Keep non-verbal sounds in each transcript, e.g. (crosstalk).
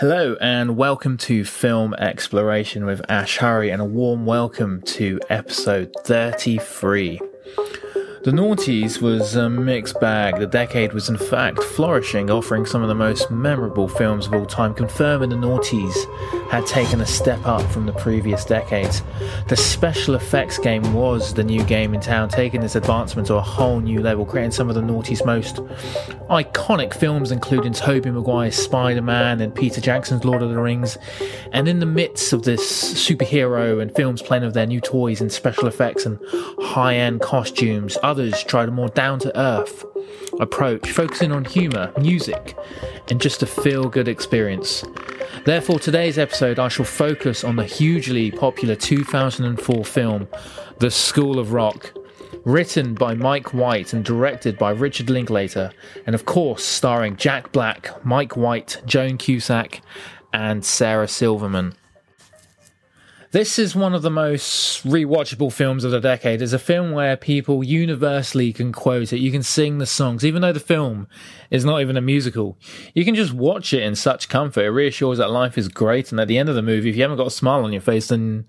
Hello and welcome to Film Exploration with Ash Hurry and a warm welcome to episode 33. The Noughties was a mixed bag. The decade was in fact flourishing, offering some of the most memorable films of all time, confirming the Noughties had taken a step up from the previous decades. The special effects game was the new game in town, taking this advancement to a whole new level, creating some of the Noughties' most iconic films, including Tobey Maguire's Spider-Man and Peter Jackson's Lord of the Rings. And in the midst of this superhero and films playing with their new toys and special effects and high-end costumes, others tried a more down to earth approach, focusing on humour, music, and just a feel good experience. Therefore, today's episode, I shall focus on the hugely popular 2004 film, The School of Rock, written by Mike White and directed by Richard Linklater, and of course, starring Jack Black, Mike White, Joan Cusack, and Sarah Silverman. This is one of the most rewatchable films of the decade. It's a film where people universally can quote it. You can sing the songs, even though the film is not even a musical. You can just watch it in such comfort. It reassures that life is great. And at the end of the movie, if you haven't got a smile on your face, then,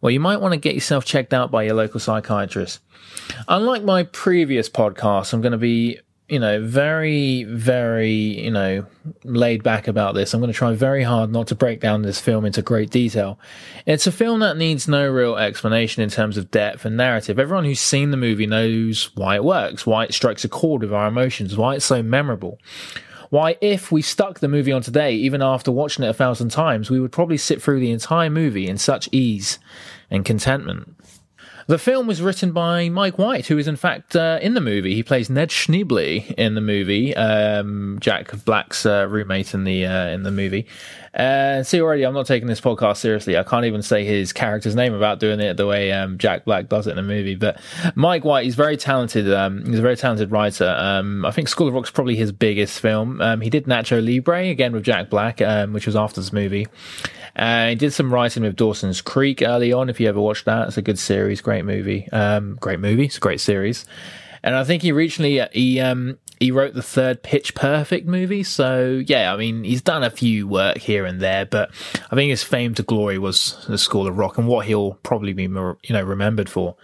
well, you might want to get yourself checked out by your local psychiatrist. Unlike my previous podcast, I'm going to be you know, very, very, you know, laid back about this. I'm going to try very hard not to break down this film into great detail. It's a film that needs no real explanation in terms of depth and narrative. Everyone who's seen the movie knows why it works, why it strikes a chord with our emotions, why it's so memorable. Why, if we stuck the movie on today, even after watching it a thousand times, we would probably sit through the entire movie in such ease and contentment. The film was written by Mike White, who is in fact uh, in the movie. He plays Ned Schneebly in the movie, um, Jack Black's uh, roommate in the uh, in the movie. Uh, see already, I'm not taking this podcast seriously. I can't even say his character's name without doing it the way um, Jack Black does it in the movie. But Mike White, he's very talented. Um, he's a very talented writer. Um, I think School of Rock's probably his biggest film. Um, he did Nacho Libre again with Jack Black, um, which was after this movie. Uh, he did some writing with Dawson's Creek early on. If you ever watched that, it's a good series, great movie, um, great movie. It's a great series. And I think he recently he um, he wrote the third Pitch Perfect movie. So yeah, I mean he's done a few work here and there, but I think his fame to glory was the School of Rock and what he'll probably be you know remembered for.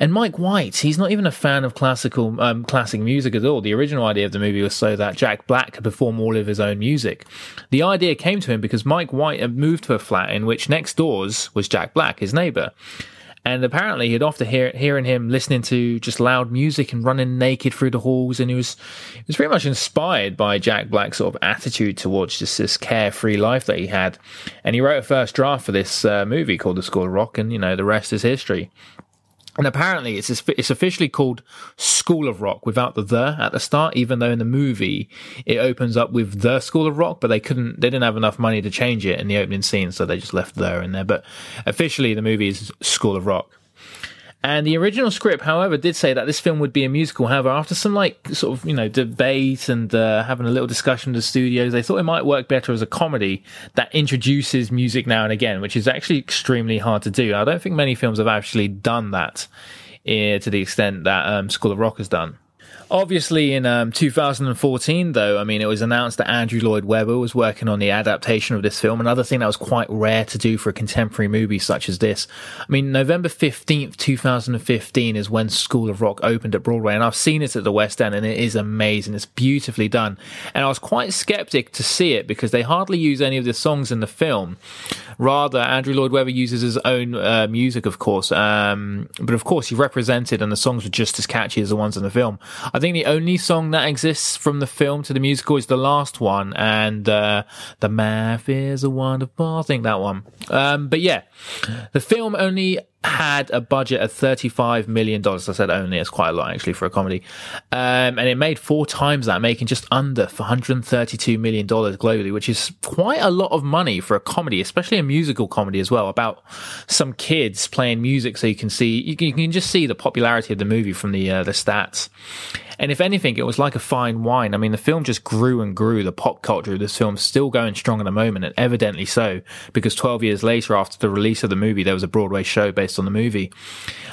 And Mike White, he's not even a fan of classical um, classic music at all. The original idea of the movie was so that Jack Black could perform all of his own music. The idea came to him because Mike White had moved to a flat in which next doors was Jack Black, his neighbor. And apparently, he'd often hear hearing him listening to just loud music and running naked through the halls, and he was he was very much inspired by Jack Black's sort of attitude towards just this carefree life that he had. And he wrote a first draft for this uh, movie called The School of Rock, and you know the rest is history. And apparently, it's it's officially called School of Rock without the the at the start. Even though in the movie it opens up with the School of Rock, but they couldn't, they didn't have enough money to change it in the opening scene, so they just left the in there. But officially, the movie is School of Rock. And the original script, however, did say that this film would be a musical. However, after some like sort of you know debate and uh, having a little discussion with the studios, they thought it might work better as a comedy that introduces music now and again, which is actually extremely hard to do. I don't think many films have actually done that uh, to the extent that um, School of Rock has done. Obviously, in um, 2014, though, I mean, it was announced that Andrew Lloyd Webber was working on the adaptation of this film. Another thing that was quite rare to do for a contemporary movie such as this. I mean, November 15th, 2015 is when School of Rock opened at Broadway, and I've seen it at the West End, and it is amazing. It's beautifully done. And I was quite skeptic to see it because they hardly use any of the songs in the film. Rather, Andrew Lloyd Webber uses his own uh, music, of course. Um, but of course, he represented, and the songs were just as catchy as the ones in the film. I think the only song that exists from the film to the musical is the last one, and uh, the math is a wonderful. I think that one. Um, but yeah, the film only had a budget of $35 million. I said only, it's quite a lot actually for a comedy. Um, and it made four times that, making just under $132 million globally, which is quite a lot of money for a comedy, especially a musical comedy as well, about some kids playing music. So you can see, you can, you can just see the popularity of the movie from the, uh, the stats. And if anything, it was like a fine wine. I mean, the film just grew and grew. The pop culture of this film's still going strong at the moment, and evidently so, because 12 years later, after the release of the movie, there was a Broadway show based on the movie.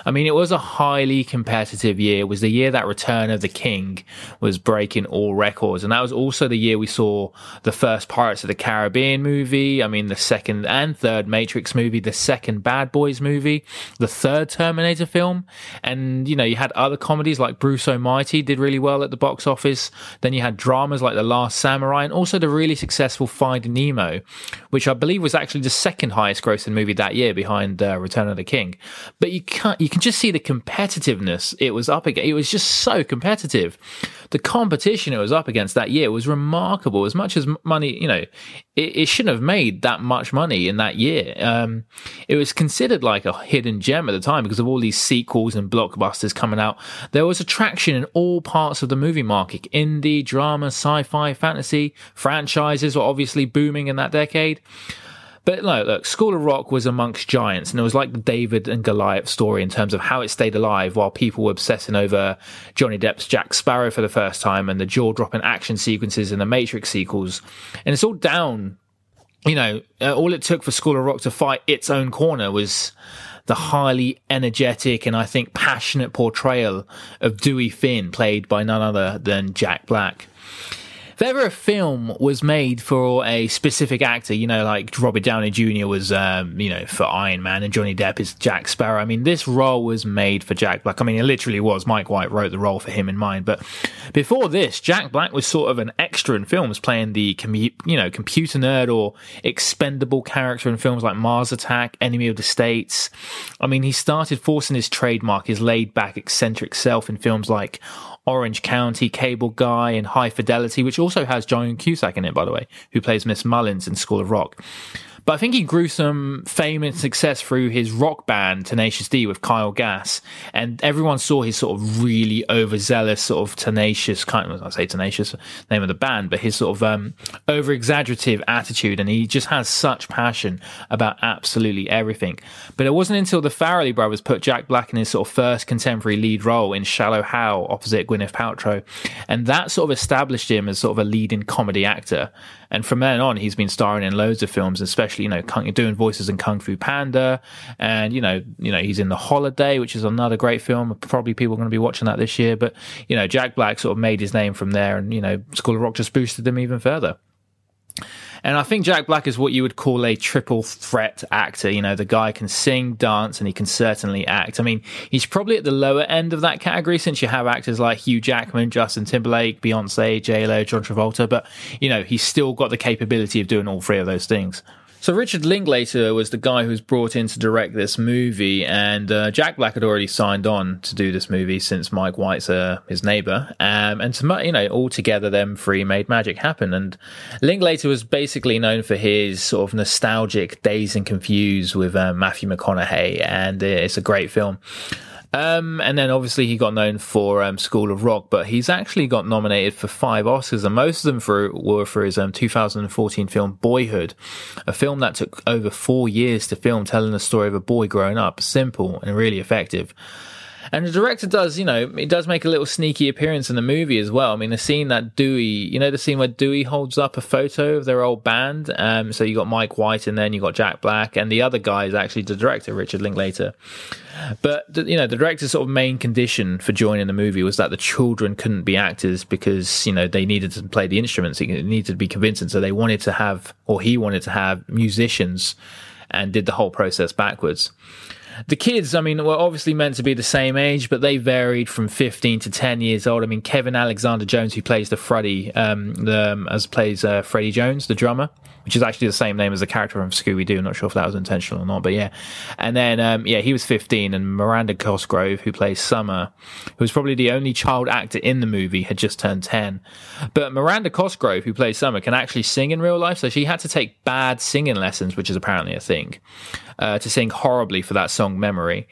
I mean, it was a highly competitive year. It was the year that Return of the King was breaking all records. And that was also the year we saw the first Pirates of the Caribbean movie. I mean, the second and third Matrix movie, the second Bad Boys movie, the third Terminator film. And, you know, you had other comedies like Bruce Almighty did really well at the box office. Then you had dramas like The Last Samurai and also the really successful Finding Nemo, which I believe was actually the second highest grossing movie that year behind uh, Return of the King. But you can't, you can just see the competitiveness it was up against. It was just so competitive. The competition it was up against that year was remarkable. As much as money, you know, it, it shouldn't have made that much money in that year. Um, it was considered like a hidden gem at the time because of all these sequels and blockbusters coming out. There was attraction in all parts of the movie market. Indie, drama, sci-fi, fantasy, franchises were obviously booming in that decade. But no, look, School of Rock was amongst giants, and it was like the David and Goliath story in terms of how it stayed alive while people were obsessing over Johnny Depp's Jack Sparrow for the first time and the jaw dropping action sequences in the Matrix sequels. And it's all down, you know, uh, all it took for School of Rock to fight its own corner was the highly energetic and I think passionate portrayal of Dewey Finn, played by none other than Jack Black if ever a film was made for a specific actor, you know, like Robert Downey Jr. was, um, you know, for Iron Man and Johnny Depp is Jack Sparrow. I mean, this role was made for Jack Black. I mean, it literally was. Mike White wrote the role for him in mind. But before this, Jack Black was sort of an extra in films, playing the, you know, computer nerd or expendable character in films like Mars Attack, Enemy of the States. I mean, he started forcing his trademark, his laid back, eccentric self in films like Orange County, Cable Guy, and High Fidelity, which also has Joan Cusack in it, by the way, who plays Miss Mullins in School of Rock. But I think he grew some fame and success through his rock band Tenacious D with Kyle Gass, and everyone saw his sort of really overzealous, sort of tenacious kind of I say tenacious name of the band, but his sort of um, over exaggerative attitude, and he just has such passion about absolutely everything. But it wasn't until the Farrelly brothers put Jack Black in his sort of first contemporary lead role in Shallow Hal opposite Gwyneth Paltrow, and that sort of established him as sort of a leading comedy actor. And from then on, he's been starring in loads of films, especially you know doing voices in Kung Fu Panda, and you know you know he's in The Holiday, which is another great film. Probably people are going to be watching that this year. But you know Jack Black sort of made his name from there, and you know School of Rock just boosted him even further. And I think Jack Black is what you would call a triple threat actor. You know, the guy can sing, dance, and he can certainly act. I mean, he's probably at the lower end of that category since you have actors like Hugh Jackman, Justin Timberlake, Beyonce, J-Lo, John Travolta, but, you know, he's still got the capability of doing all three of those things. So Richard Linklater was the guy who was brought in to direct this movie, and uh, Jack Black had already signed on to do this movie since Mike White's uh, his neighbor, um, and to, you know, all together them three made magic happen. And Linklater was basically known for his sort of nostalgic Dazed and Confused with uh, Matthew McConaughey, and it's a great film. Um, and then obviously he got known for um, School of Rock, but he's actually got nominated for five Oscars, and most of them for, were for his um, 2014 film Boyhood, a film that took over four years to film, telling the story of a boy growing up, simple and really effective. And the director does, you know, he does make a little sneaky appearance in the movie as well. I mean, the scene that Dewey, you know, the scene where Dewey holds up a photo of their old band. Um, so you got Mike White and then you got Jack Black, and the other guy is actually the director, Richard Linklater. But you know, the director's sort of main condition for joining the movie was that the children couldn't be actors because you know they needed to play the instruments. It needed to be convincing, so they wanted to have, or he wanted to have, musicians, and did the whole process backwards. The kids, I mean, were obviously meant to be the same age, but they varied from 15 to 10 years old. I mean, Kevin Alexander Jones, who plays the Freddy, um, the, um, as plays uh, Freddie Jones, the drummer, which is actually the same name as the character from Scooby Doo. Not sure if that was intentional or not, but yeah. And then, um, yeah, he was 15, and Miranda Cosgrove, who plays Summer, who was probably the only child actor in the movie, had just turned 10. But Miranda Cosgrove, who plays Summer, can actually sing in real life, so she had to take bad singing lessons, which is apparently a thing. Uh, to sing horribly for that song Memory.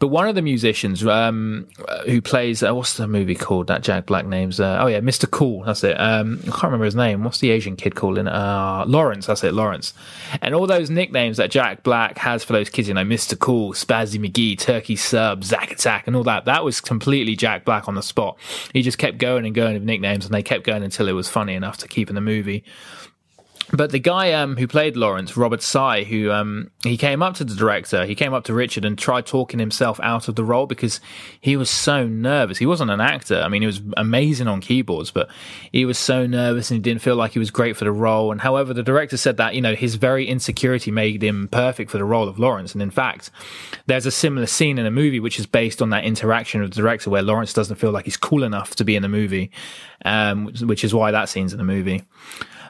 But one of the musicians um, who plays uh, what's the movie called that Jack Black names? Uh, oh yeah, Mr. Cool. That's it. Um, I can't remember his name. What's the Asian kid called in uh, Lawrence? That's it, Lawrence. And all those nicknames that Jack Black has for those kids, you know, Mr. Cool, Spazzy McGee, Turkey Sub, Zack Attack, and all that. That was completely Jack Black on the spot. He just kept going and going with nicknames, and they kept going until it was funny enough to keep in the movie. But the guy um, who played Lawrence, Robert Tsai, who um, he came up to the director, he came up to Richard and tried talking himself out of the role because he was so nervous. He wasn't an actor. I mean, he was amazing on keyboards, but he was so nervous and he didn't feel like he was great for the role. And however, the director said that you know his very insecurity made him perfect for the role of Lawrence. And in fact, there's a similar scene in a movie which is based on that interaction with the director where Lawrence doesn't feel like he's cool enough to be in the movie, um, which is why that scene's in the movie.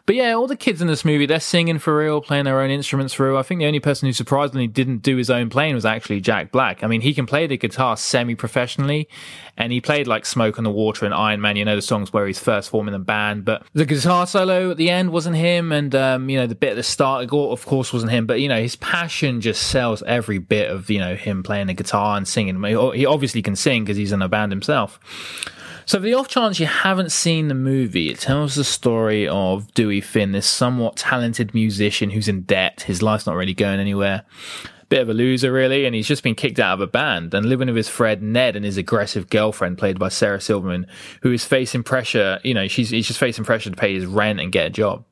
But yeah, all the kids in this movie, they're singing for real, playing their own instruments for real. I think the only person who surprisingly didn't do his own playing was actually Jack Black. I mean, he can play the guitar semi professionally, and he played like Smoke on the Water and Iron Man, you know, the songs where he's first forming the band. But the guitar solo at the end wasn't him, and, um, you know, the bit at the start, of course, wasn't him. But, you know, his passion just sells every bit of, you know, him playing the guitar and singing. He obviously can sing because he's in a band himself. So, for the off chance you haven't seen the movie, it tells the story of Dewey Finn, this somewhat talented musician who's in debt. His life's not really going anywhere. Bit of a loser, really, and he's just been kicked out of a band and living with his friend Ned and his aggressive girlfriend, played by Sarah Silverman, who is facing pressure. You know, she's he's just facing pressure to pay his rent and get a job.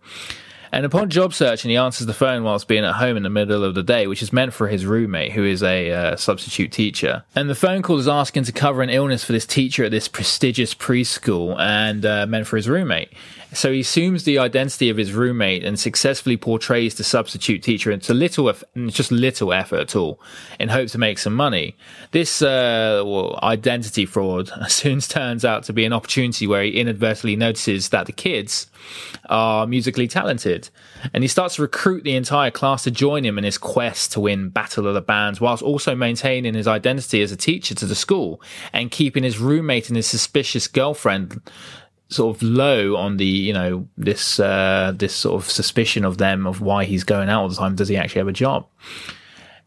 And upon job searching, he answers the phone whilst being at home in the middle of the day, which is meant for his roommate, who is a uh, substitute teacher. And the phone call is asking to cover an illness for this teacher at this prestigious preschool and uh, meant for his roommate. So he assumes the identity of his roommate and successfully portrays the substitute teacher into little, just little effort at all, in hopes to make some money. This uh, well, identity fraud (laughs) soon turns out to be an opportunity where he inadvertently notices that the kids are musically talented, and he starts to recruit the entire class to join him in his quest to win Battle of the Bands, whilst also maintaining his identity as a teacher to the school and keeping his roommate and his suspicious girlfriend sort of low on the you know this uh, this sort of suspicion of them of why he's going out all the time. Does he actually have a job?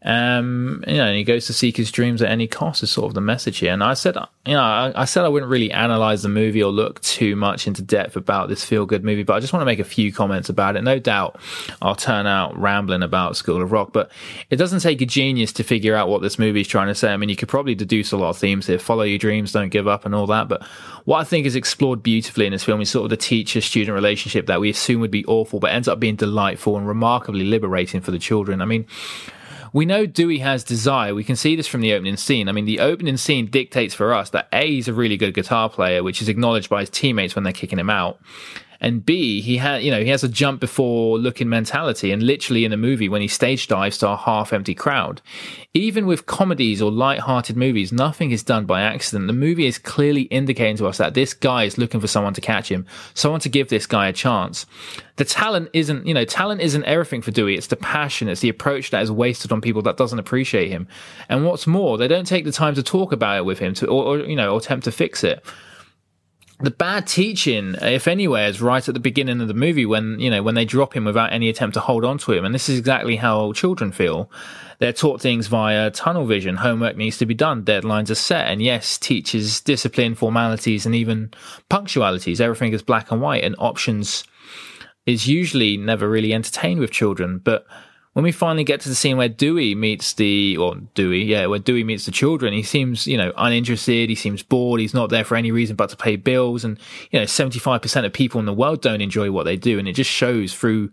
Um, you know, and he goes to seek his dreams at any cost is sort of the message here. And I said, you know, I, I said I wouldn't really analyze the movie or look too much into depth about this feel good movie, but I just want to make a few comments about it. No doubt I'll turn out rambling about School of Rock, but it doesn't take a genius to figure out what this movie is trying to say. I mean, you could probably deduce a lot of themes here, follow your dreams, don't give up and all that. But what I think is explored beautifully in this film is sort of the teacher student relationship that we assume would be awful, but ends up being delightful and remarkably liberating for the children. I mean, we know Dewey has desire. We can see this from the opening scene. I mean, the opening scene dictates for us that A, he's a really good guitar player, which is acknowledged by his teammates when they're kicking him out and B, he had, you know, he has a jump before looking mentality. And literally in the movie, when he stage dives to a half empty crowd, even with comedies or light-hearted movies, nothing is done by accident. The movie is clearly indicating to us that this guy is looking for someone to catch him, someone to give this guy a chance. The talent isn't, you know, talent isn't everything for Dewey. It's the passion. It's the approach that is wasted on people that doesn't appreciate him. And what's more, they don't take the time to talk about it with him to, or, or you know, or attempt to fix it the bad teaching, if anywhere, is right at the beginning of the movie when, you know, when they drop him without any attempt to hold on to him. And this is exactly how children feel. They're taught things via tunnel vision. Homework needs to be done. Deadlines are set. And yes, teachers, discipline, formalities, and even punctualities. Everything is black and white and options is usually never really entertained with children. But when we finally get to the scene where Dewey meets the, or Dewey, yeah, where Dewey meets the children, he seems, you know, uninterested. He seems bored. He's not there for any reason but to pay bills. And, you know, 75% of people in the world don't enjoy what they do. And it just shows through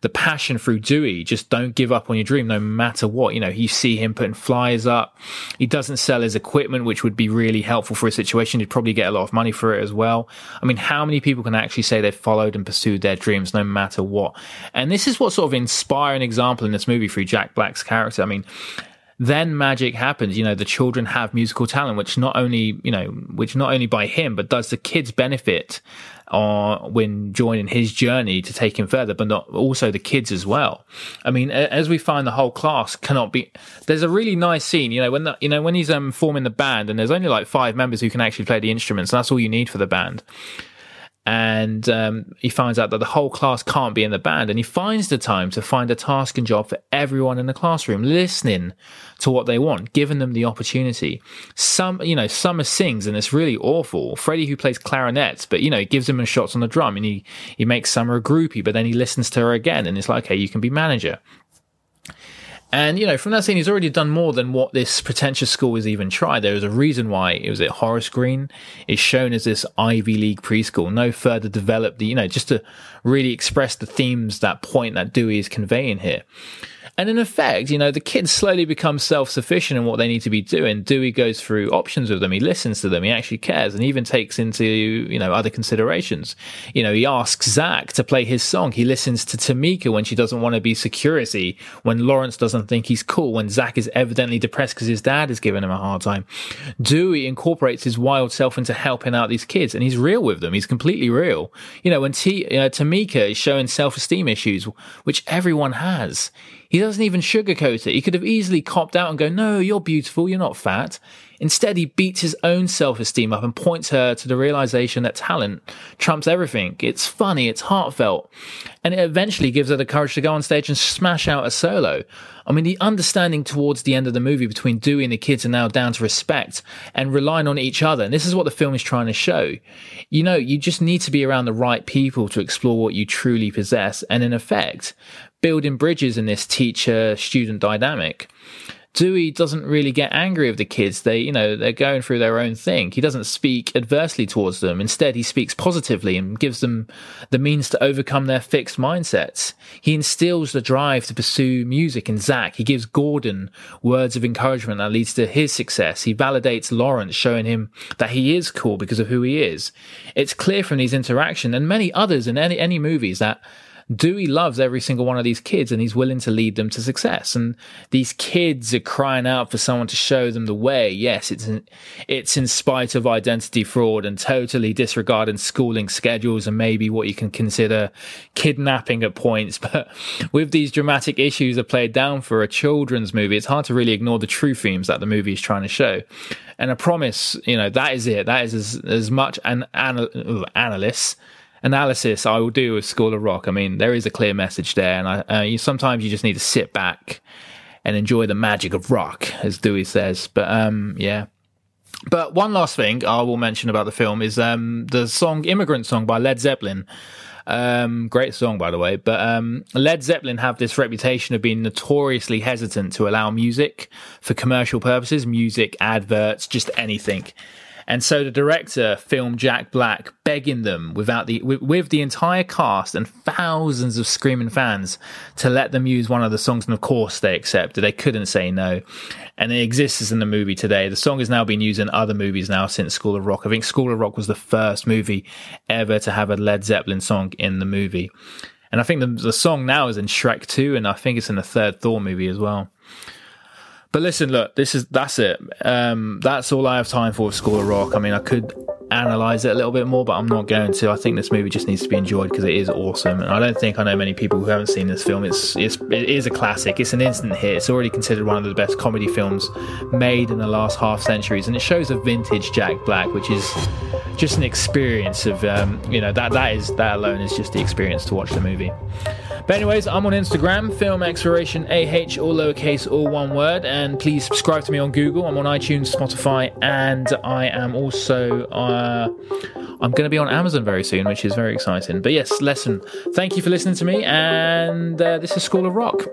the passion through Dewey. Just don't give up on your dream no matter what. You know, you see him putting flyers up. He doesn't sell his equipment, which would be really helpful for a situation. He'd probably get a lot of money for it as well. I mean, how many people can actually say they've followed and pursued their dreams no matter what? And this is what sort of inspiring example in this movie through Jack Black's character. I mean, then magic happens. You know, the children have musical talent, which not only, you know, which not only by him, but does the kids benefit uh, when joining his journey to take him further, but not also the kids as well. I mean, as we find the whole class cannot be. There's a really nice scene, you know, when the, you know when he's um, forming the band, and there's only like five members who can actually play the instruments, and that's all you need for the band and um, he finds out that the whole class can't be in the band and he finds the time to find a task and job for everyone in the classroom listening to what they want giving them the opportunity. Some you know summer sings and it's really awful. Freddie who plays clarinet but you know he gives him a shots on the drum and he he makes summer a groupie but then he listens to her again and it's like okay you can be manager and, you know, from that scene, he's already done more than what this pretentious school has even tried. There is a reason why it was at Horace Green. It's shown as this Ivy League preschool. No further developed you know, just to really express the themes, that point that Dewey is conveying here. And in effect, you know, the kids slowly become self sufficient in what they need to be doing. Dewey goes through options with them. He listens to them. He actually cares and even takes into, you know, other considerations. You know, he asks Zach to play his song. He listens to Tomika when she doesn't want to be security, when Lawrence doesn't think he's cool, when Zach is evidently depressed because his dad is giving him a hard time. Dewey incorporates his wild self into helping out these kids and he's real with them. He's completely real. You know, when T, Tomika is showing self esteem issues, which everyone has he doesn't even sugarcoat it. He could have easily copped out and go, no, you're beautiful. You're not fat. Instead, he beats his own self-esteem up and points her to the realization that talent trumps everything. It's funny. It's heartfelt. And it eventually gives her the courage to go on stage and smash out a solo. I mean, the understanding towards the end of the movie between Dewey and the kids are now down to respect and relying on each other. And this is what the film is trying to show. You know, you just need to be around the right people to explore what you truly possess. And in effect, building bridges in this teacher student dynamic. Dewey doesn't really get angry with the kids. They, you know, they're going through their own thing. He doesn't speak adversely towards them. Instead, he speaks positively and gives them the means to overcome their fixed mindsets. He instills the drive to pursue music in Zach. He gives Gordon words of encouragement that leads to his success. He validates Lawrence, showing him that he is cool because of who he is. It's clear from these interactions and many others in any, any movies that Dewey loves every single one of these kids and he's willing to lead them to success. And these kids are crying out for someone to show them the way. Yes, it's in, it's in spite of identity fraud and totally disregarding schooling schedules and maybe what you can consider kidnapping at points. (laughs) But with these dramatic issues that played down for a children's movie, it's hard to really ignore the true themes that the movie is trying to show. And I promise, you know, that is it. That is as, as much an analyst analysis I will do with School of Rock. I mean, there is a clear message there, and I, uh, you, sometimes you just need to sit back and enjoy the magic of rock, as Dewey says. But um, yeah. But one last thing I will mention about the film is um, the song "Immigrant Song" by Led Zeppelin. Um, great song, by the way. But um, Led Zeppelin have this reputation of being notoriously hesitant to allow music for commercial purposes, music, adverts, just anything. And so the director filmed Jack Black begging them without the with, with, the entire cast and thousands of screaming fans to let them use one of the songs, and of course they accepted. They couldn't say no, and it exists in the movie today. The song has now been used in other movies now since School of Rock. I think School of Rock was the first movie ever to have a Led Zeppelin song in the movie. And I think the, the song now is in Shrek 2, and I think it's in the third Thor movie as well. But listen, look, this is that's it. Um, that's all I have time for School of Rock. I mean, I could analyze it a little bit more, but I'm not going to. I think this movie just needs to be enjoyed because it is awesome, and I don't think I know many people who haven't seen this film. It's it's it is a classic. It's an instant hit. It's already considered one of the best comedy films made in the last half centuries, and it shows a vintage Jack Black, which is just an experience of um, you know that that is that alone is just the experience to watch the movie. But anyways, I'm on Instagram, Film Exploration AH, all lowercase, all one word, and please subscribe to me on Google. I'm on iTunes, Spotify, and I am also uh, I'm going to be on Amazon very soon, which is very exciting. But yes, lesson. Thank you for listening to me, and uh, this is School of Rock.